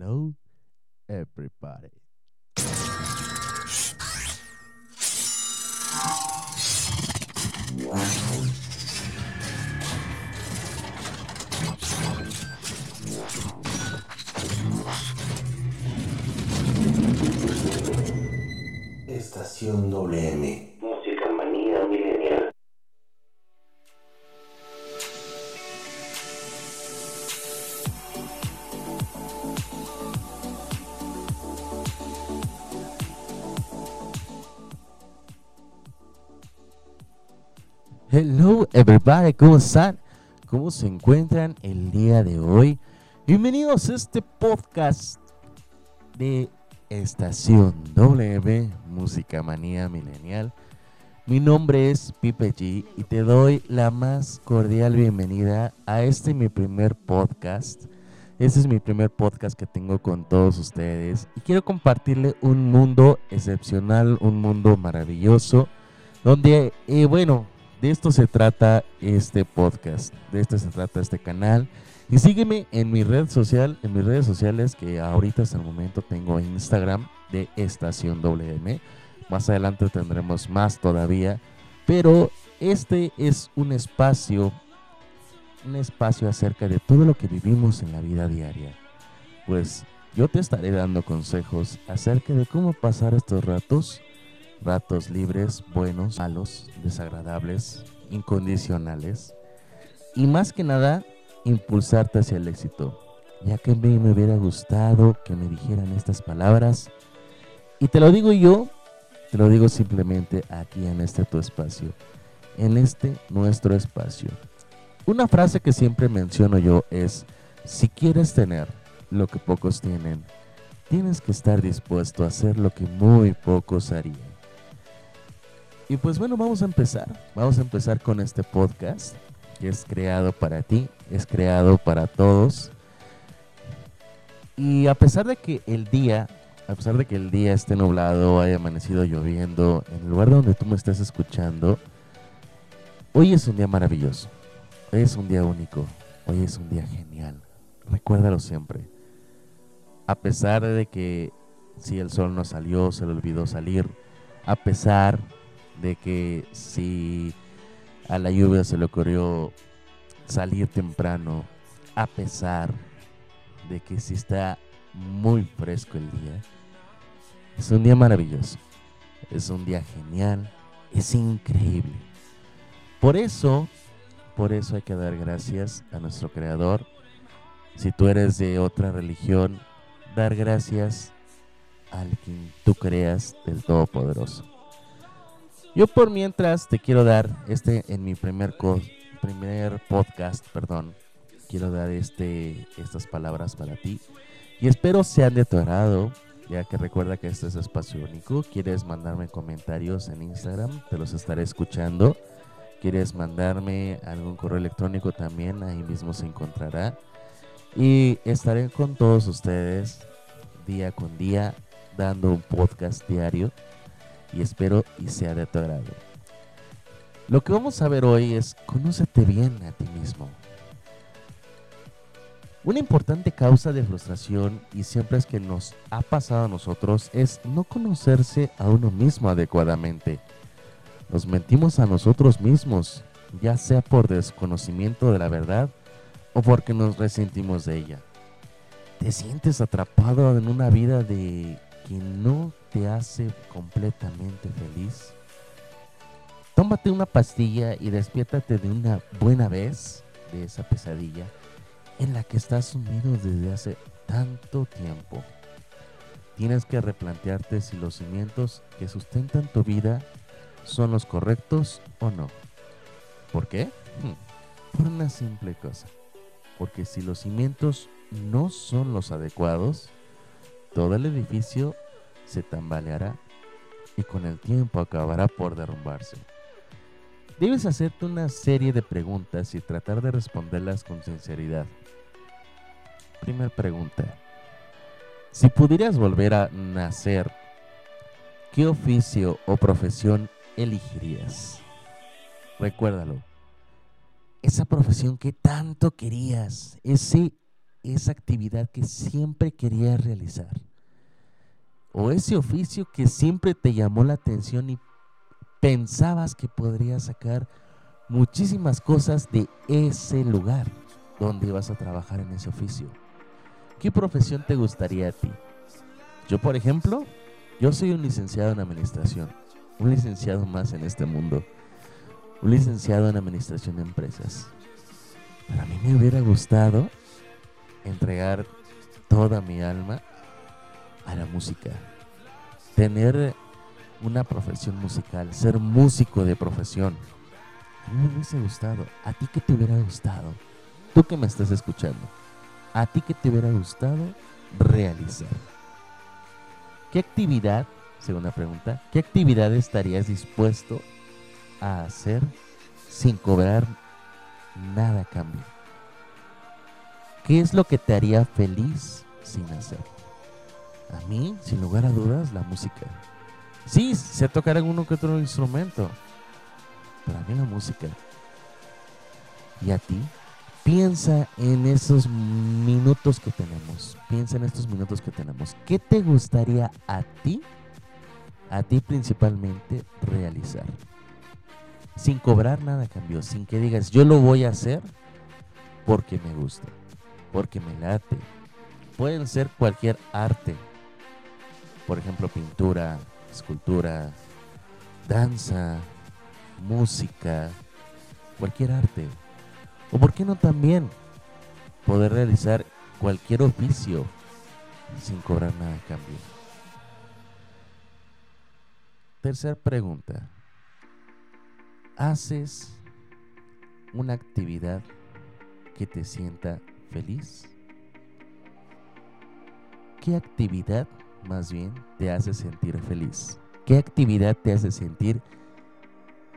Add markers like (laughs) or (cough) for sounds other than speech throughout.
Hello, everybody. Estación WM. Hello, everybody. ¿Cómo están? ¿Cómo se encuentran el día de hoy? Bienvenidos a este podcast de Estación W, Música Manía Milenial. Mi nombre es Pipe G y te doy la más cordial bienvenida a este mi primer podcast. Este es mi primer podcast que tengo con todos ustedes y quiero compartirle un mundo excepcional, un mundo maravilloso, donde, eh, bueno, de esto se trata este podcast, de esto se trata este canal. Y sígueme en mi red social, en mis redes sociales que ahorita hasta el momento tengo Instagram de Estación WM. Más adelante tendremos más todavía. Pero este es un espacio, un espacio acerca de todo lo que vivimos en la vida diaria. Pues yo te estaré dando consejos acerca de cómo pasar estos ratos, ratos libres, buenos, malos, desagradables, incondicionales. Y más que nada, impulsarte hacia el éxito. Ya que me, me hubiera gustado que me dijeran estas palabras. Y te lo digo yo, te lo digo simplemente aquí en este tu espacio, en este nuestro espacio. Una frase que siempre menciono yo es, si quieres tener lo que pocos tienen, tienes que estar dispuesto a hacer lo que muy pocos harían. Y pues bueno, vamos a empezar. Vamos a empezar con este podcast que es creado para ti, es creado para todos. Y a pesar de que el día, a pesar de que el día esté nublado, haya amanecido lloviendo, en el lugar donde tú me estás escuchando, hoy es un día maravilloso. Hoy es un día único. Hoy es un día genial. Recuérdalo siempre. A pesar de que si el sol no salió, se le olvidó salir. A pesar de que si a la lluvia se le ocurrió salir temprano, a pesar de que si está muy fresco el día. Es un día maravilloso, es un día genial, es increíble. Por eso, por eso hay que dar gracias a nuestro Creador. Si tú eres de otra religión, dar gracias al quien tú creas del Todopoderoso. Yo por mientras te quiero dar este en mi primer primer podcast, perdón. Quiero dar este estas palabras para ti y espero sean de tu ya que recuerda que este es espacio único. Quieres mandarme comentarios en Instagram, te los estaré escuchando. Quieres mandarme algún correo electrónico también, ahí mismo se encontrará. Y estaré con todos ustedes día con día dando un podcast diario y espero y sea de tu agrado. Lo que vamos a ver hoy es conócete bien a ti mismo. Una importante causa de frustración y siempre es que nos ha pasado a nosotros es no conocerse a uno mismo adecuadamente. Nos mentimos a nosotros mismos, ya sea por desconocimiento de la verdad o porque nos resentimos de ella. ¿Te sientes atrapado en una vida de que no te hace completamente feliz, tómate una pastilla y despiértate de una buena vez de esa pesadilla en la que estás sumido desde hace tanto tiempo. Tienes que replantearte si los cimientos que sustentan tu vida son los correctos o no. ¿Por qué? Hmm, por una simple cosa. Porque si los cimientos no son los adecuados, todo el edificio se tambaleará y con el tiempo acabará por derrumbarse. Debes hacerte una serie de preguntas y tratar de responderlas con sinceridad. Primera pregunta. Si pudieras volver a nacer, ¿qué oficio o profesión elegirías? Recuérdalo. Esa profesión que tanto querías, ese esa actividad que siempre querías realizar? ¿O ese oficio que siempre te llamó la atención y pensabas que podrías sacar muchísimas cosas de ese lugar donde ibas a trabajar en ese oficio? ¿Qué profesión te gustaría a ti? Yo, por ejemplo, yo soy un licenciado en administración, un licenciado más en este mundo, un licenciado en administración de empresas. Pero a mí me hubiera gustado entregar toda mi alma a la música, tener una profesión musical, ser músico de profesión. A mí me hubiese gustado. ¿A ti qué te hubiera gustado? Tú que me estás escuchando. ¿A ti qué te hubiera gustado realizar? ¿Qué actividad, segunda pregunta, qué actividad estarías dispuesto a hacer sin cobrar nada a cambio? ¿Qué es lo que te haría feliz sin hacer? A mí, sin lugar a dudas, la música. Sí, sé tocar alguno que otro instrumento, pero a mí la música. ¿Y a ti? Piensa en esos minutos que tenemos. Piensa en estos minutos que tenemos. ¿Qué te gustaría a ti, a ti principalmente, realizar? Sin cobrar nada a cambio, sin que digas, yo lo voy a hacer porque me gusta, porque me late. Pueden ser cualquier arte. Por ejemplo, pintura, escultura, danza, música, cualquier arte. O por qué no también poder realizar cualquier oficio sin cobrar nada a cambio. Tercer pregunta. ¿Haces una actividad que te sienta feliz? ¿Qué actividad más bien te hace sentir feliz? ¿Qué actividad te hace sentir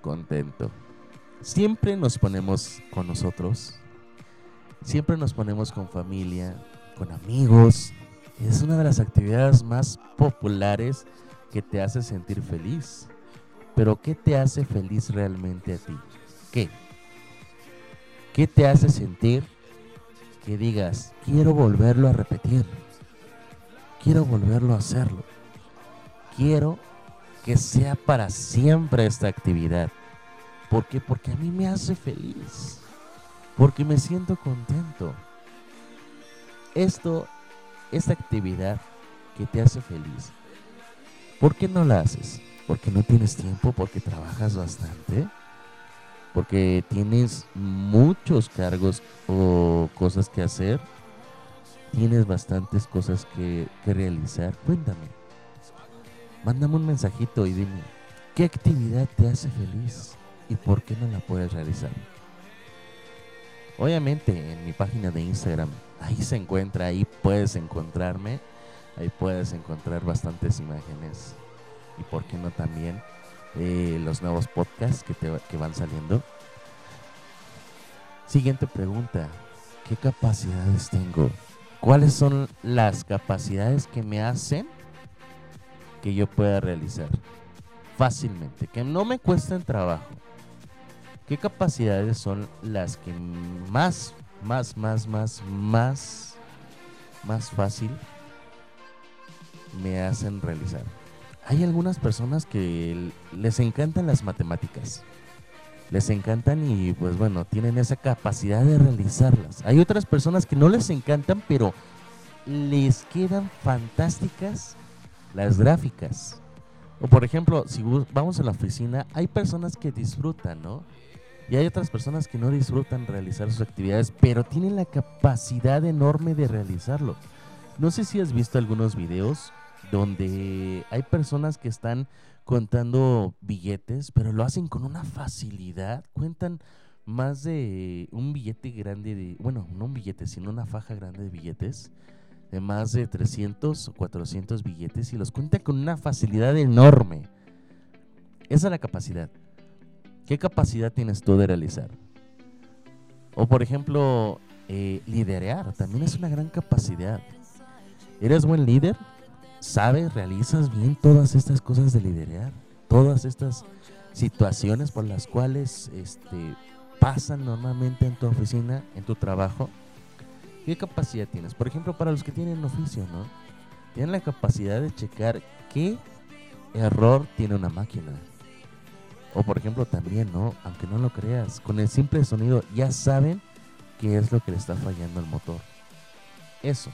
contento? Siempre nos ponemos con nosotros, siempre nos ponemos con familia, con amigos. Es una de las actividades más populares que te hace sentir feliz. Pero ¿qué te hace feliz realmente a ti? ¿Qué? ¿Qué te hace sentir que digas, quiero volverlo a repetir? Quiero volverlo a hacerlo. Quiero que sea para siempre esta actividad. ¿Por qué? Porque a mí me hace feliz. Porque me siento contento. Esto, esta actividad que te hace feliz, ¿por qué no la haces? Porque no tienes tiempo, porque trabajas bastante, porque tienes muchos cargos o cosas que hacer, tienes bastantes cosas que, realizar. Cuéntame, mándame un mensajito y dime, ¿qué actividad te hace feliz y por qué no la puedes realizar? Obviamente en mi página de Instagram, ahí se encuentra, ahí puedes encontrarme, ahí puedes encontrar bastantes imágenes y por qué no también eh, los nuevos podcasts que, te, que van saliendo. Siguiente pregunta, ¿qué capacidades tengo? ¿Cuáles son las capacidades que me hacen que yo pueda realizar fácilmente, que no me cuesten trabajo? ¿Qué capacidades son las que más, más, más, más, más, más fácil me hacen realizar? Hay algunas personas que les encantan las matemáticas. Les encantan y pues bueno, tienen esa capacidad de realizarlas. Hay otras personas que no les encantan, pero les quedan fantásticas las gráficas. O por ejemplo, si vamos a la oficina, hay personas que disfrutan, ¿no? Y hay otras personas que no disfrutan realizar sus actividades, pero tienen la capacidad enorme de realizarlo. No sé si has visto algunos videos donde hay personas que están contando billetes, pero lo hacen con una facilidad. Cuentan más de un billete grande de, bueno, no un billete, sino una faja grande de billetes, de más de 300 o 400 billetes y los cuentan con una facilidad enorme. Esa es la capacidad. ¿Qué capacidad tienes tú de realizar? O por ejemplo, eh, liderear también es una gran capacidad. ¿Eres buen líder? ¿Sabes, realizas bien todas estas cosas de liderear? Todas estas situaciones por las cuales este, pasan normalmente en tu oficina, en tu trabajo. ¿Qué capacidad tienes? Por ejemplo, para los que tienen oficio, ¿no? Tienen la capacidad de checar qué error tiene una máquina. O por ejemplo también, ¿no? Aunque no lo creas, con el simple sonido ya saben qué es lo que le está fallando al motor. Eso.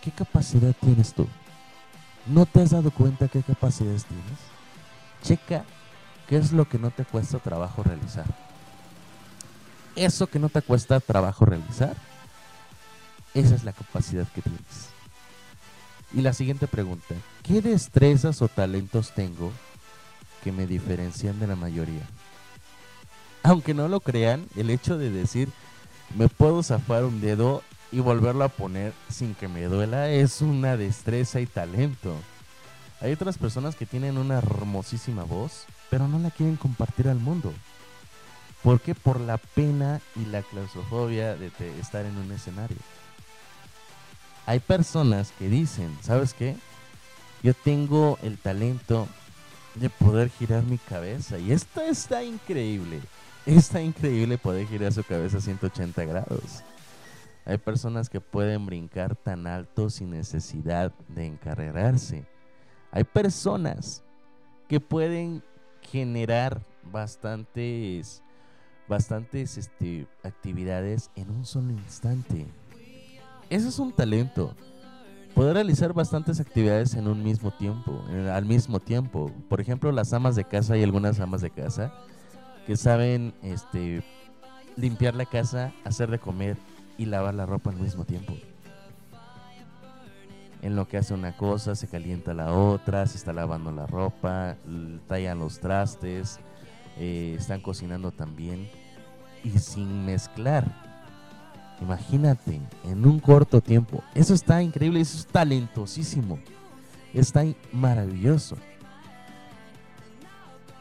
¿Qué capacidad tienes tú? ¿No te has dado cuenta qué capacidades tienes? Checa qué es lo que no te cuesta trabajo realizar. Eso que no te cuesta trabajo realizar, esa es la capacidad que tienes. Y la siguiente pregunta, ¿qué destrezas o talentos tengo que me diferencian de la mayoría? Aunque no lo crean, el hecho de decir, me puedo zafar un dedo y volverlo a poner sin que me duela es una destreza y talento. Hay otras personas que tienen una hermosísima voz, pero no la quieren compartir al mundo. ¿Por qué? Por la pena y la claustrofobia de estar en un escenario. Hay personas que dicen, ¿sabes qué? Yo tengo el talento de poder girar mi cabeza y esto está increíble. Está increíble poder girar su cabeza a 180 grados. Hay personas que pueden brincar tan alto sin necesidad de encarrerarse. Hay personas que pueden generar bastantes, bastantes este, actividades en un solo instante. Eso es un talento. Poder realizar bastantes actividades en un mismo tiempo, al mismo tiempo. Por ejemplo, las amas de casa, hay algunas amas de casa que saben este, limpiar la casa, hacer de comer y lavar la ropa al mismo tiempo. En lo que hace una cosa, se calienta la otra, se está lavando la ropa, tallan los trastes, eh, están cocinando también y sin mezclar. Imagínate, en un corto tiempo. Eso está increíble, eso es talentosísimo. Está maravilloso.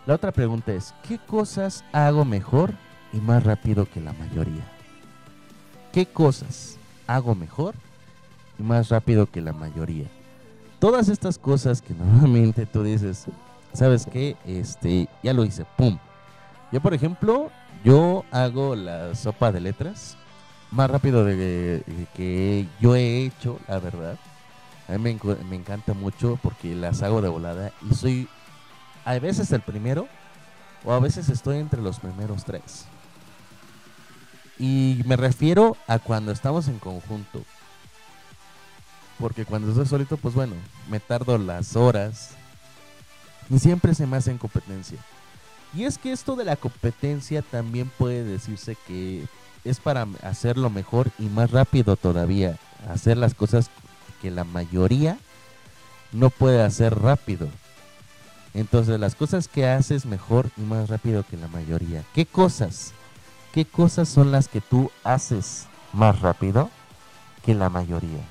La otra pregunta es, ¿qué cosas hago mejor y más rápido que la mayoría? ¿Qué cosas hago mejor y más rápido que la mayoría? Todas estas cosas que (laughs) normalmente tú dices, ¿sabes qué? Este, ya lo hice, pum. Yo, por ejemplo, yo hago la sopa de letras más rápido de, que yo he hecho, la verdad. A mí me, me, encanta mucho porque las hago de volada y soy a veces el primero o a veces estoy entre los primeros tres. Y me refiero a cuando estamos en conjunto. Porque cuando estoy solito, pues bueno, me tardo las horas. Y siempre se me hace en competencia. Y es que esto de la competencia también puede decirse que es para hacerlo mejor y más rápido todavía. Hacer las cosas que la mayoría no puede hacer rápido. Entonces las cosas que haces mejor y más rápido que la mayoría. ¿Qué cosas? ¿Qué cosas son las que tú haces más rápido que la mayoría?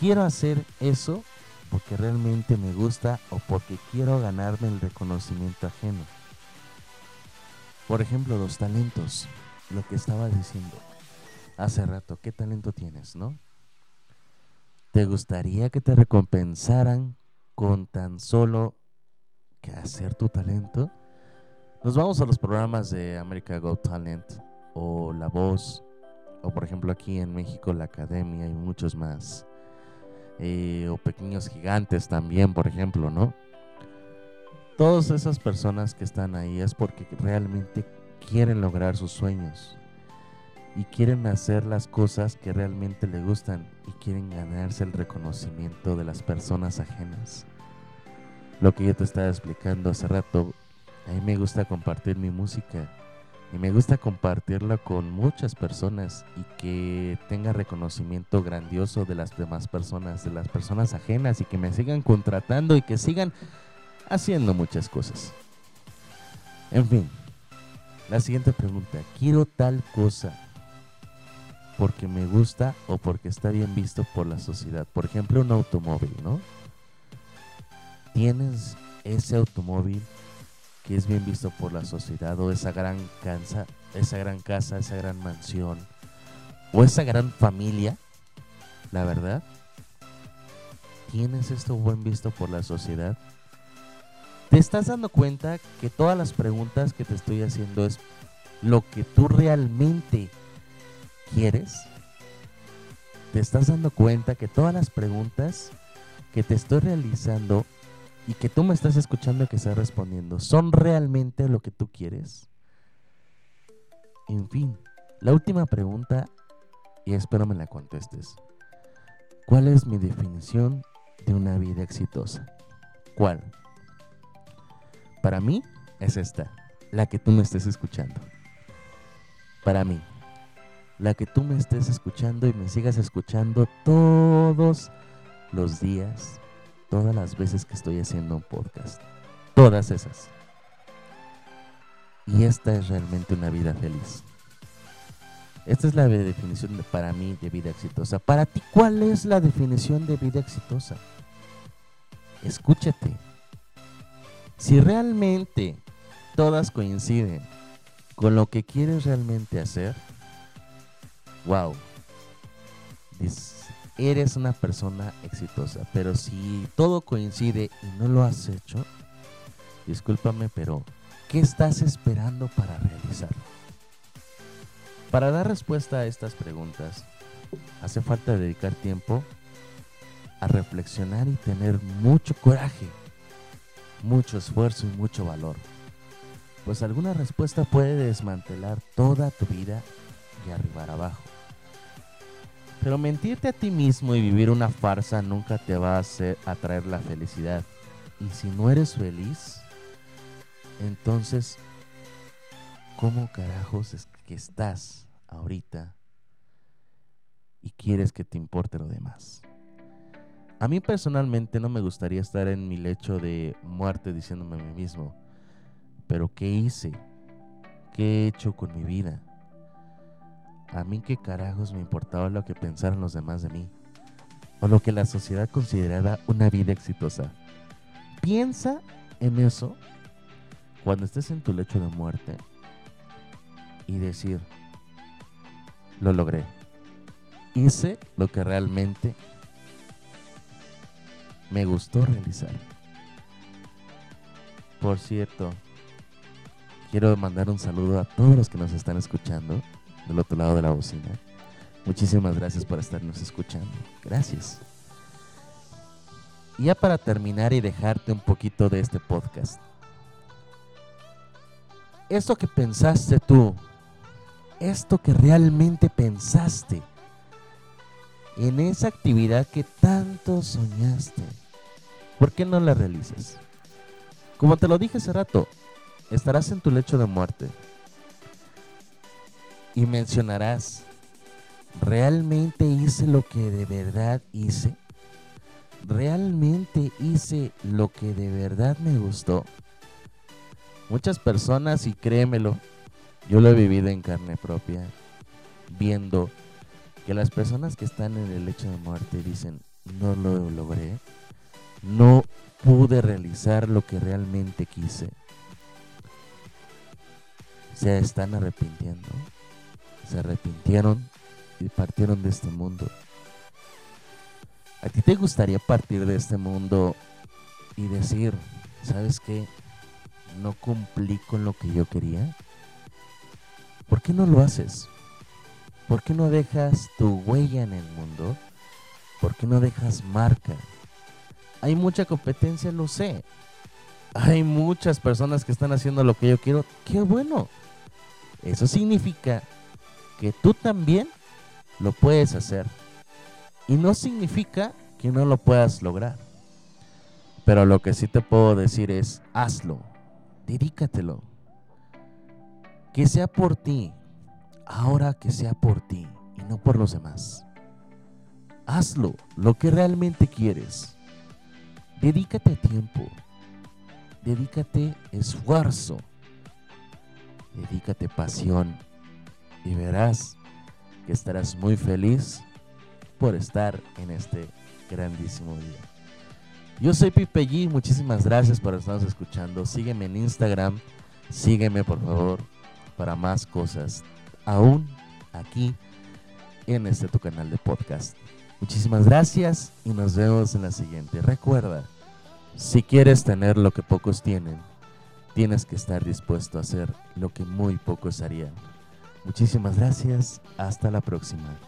Quiero hacer eso porque realmente me gusta o porque quiero ganarme el reconocimiento ajeno. Por ejemplo, los talentos lo que estaba diciendo hace rato, ¿qué talento tienes, no? ¿Te gustaría que te recompensaran con tan solo que hacer tu talento? Nos vamos a los programas de America Got Talent o La Voz o por ejemplo aquí en México la Academia y muchos más. Eh, o Pequeños Gigantes también, por ejemplo, ¿no? Todas esas personas que están ahí es porque realmente quieren lograr sus sueños y quieren hacer las cosas que realmente le gustan y quieren ganarse el reconocimiento de las personas ajenas. Lo que yo te estaba explicando hace rato, a mí me gusta compartir mi música y me gusta compartirla con muchas personas y que tenga reconocimiento grandioso de las demás personas, de las personas ajenas y que me sigan contratando y que sigan haciendo muchas cosas. En fin, la siguiente pregunta, quiero tal cosa porque me gusta o porque está bien visto por la sociedad. Por ejemplo, un automóvil, ¿no? Tienes ese automóvil que es bien visto por la sociedad o esa gran casa, esa gran casa, esa gran mansión o esa gran familia, la verdad. ¿Tienes esto buen visto por la sociedad? ¿Te estás dando cuenta que todas las preguntas que te estoy haciendo es lo que tú realmente quieres? te estás dando cuenta que todas las preguntas que te estoy realizando y que tú me estás escuchando y que estás respondiendo son realmente lo que tú quieres? En fin, la última pregunta, y espero me la contestes. ¿Cuál es mi definición de una vida exitosa? ¿Cuál? Para mí es esta, la que tú me estés escuchando. Para mí, la que tú me estés escuchando y me sigas escuchando todos los días, todas las veces que estoy haciendo un podcast. Todas esas. Y esta es realmente una vida feliz. Esta es la definición de, para mí de vida exitosa. Para ti, ¿cuál es la definición de vida exitosa? Escúchate. Si realmente todas coinciden con lo que quieres realmente hacer, wow, eres una persona exitosa. Pero si todo coincide y no lo has hecho, discúlpame, pero ¿qué estás esperando para realizarlo? Para dar respuesta a estas preguntas, hace falta dedicar tiempo a reflexionar y tener mucho coraje, mucho esfuerzo y mucho valor. Pues alguna respuesta puede desmantelar toda tu vida y arribar abajo. Pero mentirte a ti mismo y vivir una farsa nunca te va a hacer atraer la felicidad. Y si no eres feliz, entonces, ¿cómo carajos es que estás ahorita y quieres que te importe lo demás? A mí personalmente no me gustaría estar en mi lecho de muerte diciéndome a mí mismo, pero ¿qué hice? ¿Qué he hecho con mi vida? A mí qué carajos me importaba lo que pensaran los demás de mí. O lo que la sociedad considerara una vida exitosa. Piensa en eso cuando estés en tu lecho de muerte y decir, lo logré. Hice lo que realmente me gustó realizar. Por cierto, quiero mandar un saludo a todos los que nos están escuchando del otro lado de la bocina. Muchísimas gracias por estarnos escuchando. Gracias. Y ya para terminar y dejarte un poquito de este podcast. Esto que pensaste tú, esto que realmente pensaste en esa actividad que tanto soñaste, ¿por qué no la realizas? Como te lo dije hace rato, estarás en tu lecho de muerte y mencionarás, ¿realmente hice lo que de verdad hice? ¿Realmente hice lo que de verdad me gustó? Muchas personas, y créemelo, yo lo he vivido en carne propia, viendo que las personas que están en el lecho de muerte dicen, no lo logré, no pude realizar lo que realmente quise. Se están arrepintiendo se arrepintieron y partieron de este mundo. ¿A ti te gustaría partir de este mundo y decir, ¿sabes qué? No cumplí con lo que yo quería. ¿Por qué no lo haces? ¿Por qué no dejas tu huella en el mundo? ¿Por qué no dejas marca? Hay mucha competencia, lo sé. Hay muchas personas que están haciendo lo que yo quiero. ¡Qué bueno! Eso significa que tú también lo puedes hacer. Y no significa que no lo puedas lograr. Pero lo que sí te puedo decir es, hazlo, dedícatelo. Que sea por ti, ahora que sea por ti y no por los demás. Hazlo, lo que realmente quieres. Dedícate tiempo, dedícate esfuerzo, dedícate pasión y verás que estarás muy feliz por estar en este grandísimo día. Yo soy Pipe G, muchísimas gracias por estarnos escuchando. Sígueme en Instagram, sígueme por favor para más cosas, aún aquí en este tu canal de podcast. Muchísimas gracias y nos vemos en la siguiente. Recuerda, si quieres tener lo que pocos tienen, tienes que estar dispuesto a hacer lo que muy pocos harían. Muchísimas gracias. Hasta la próxima.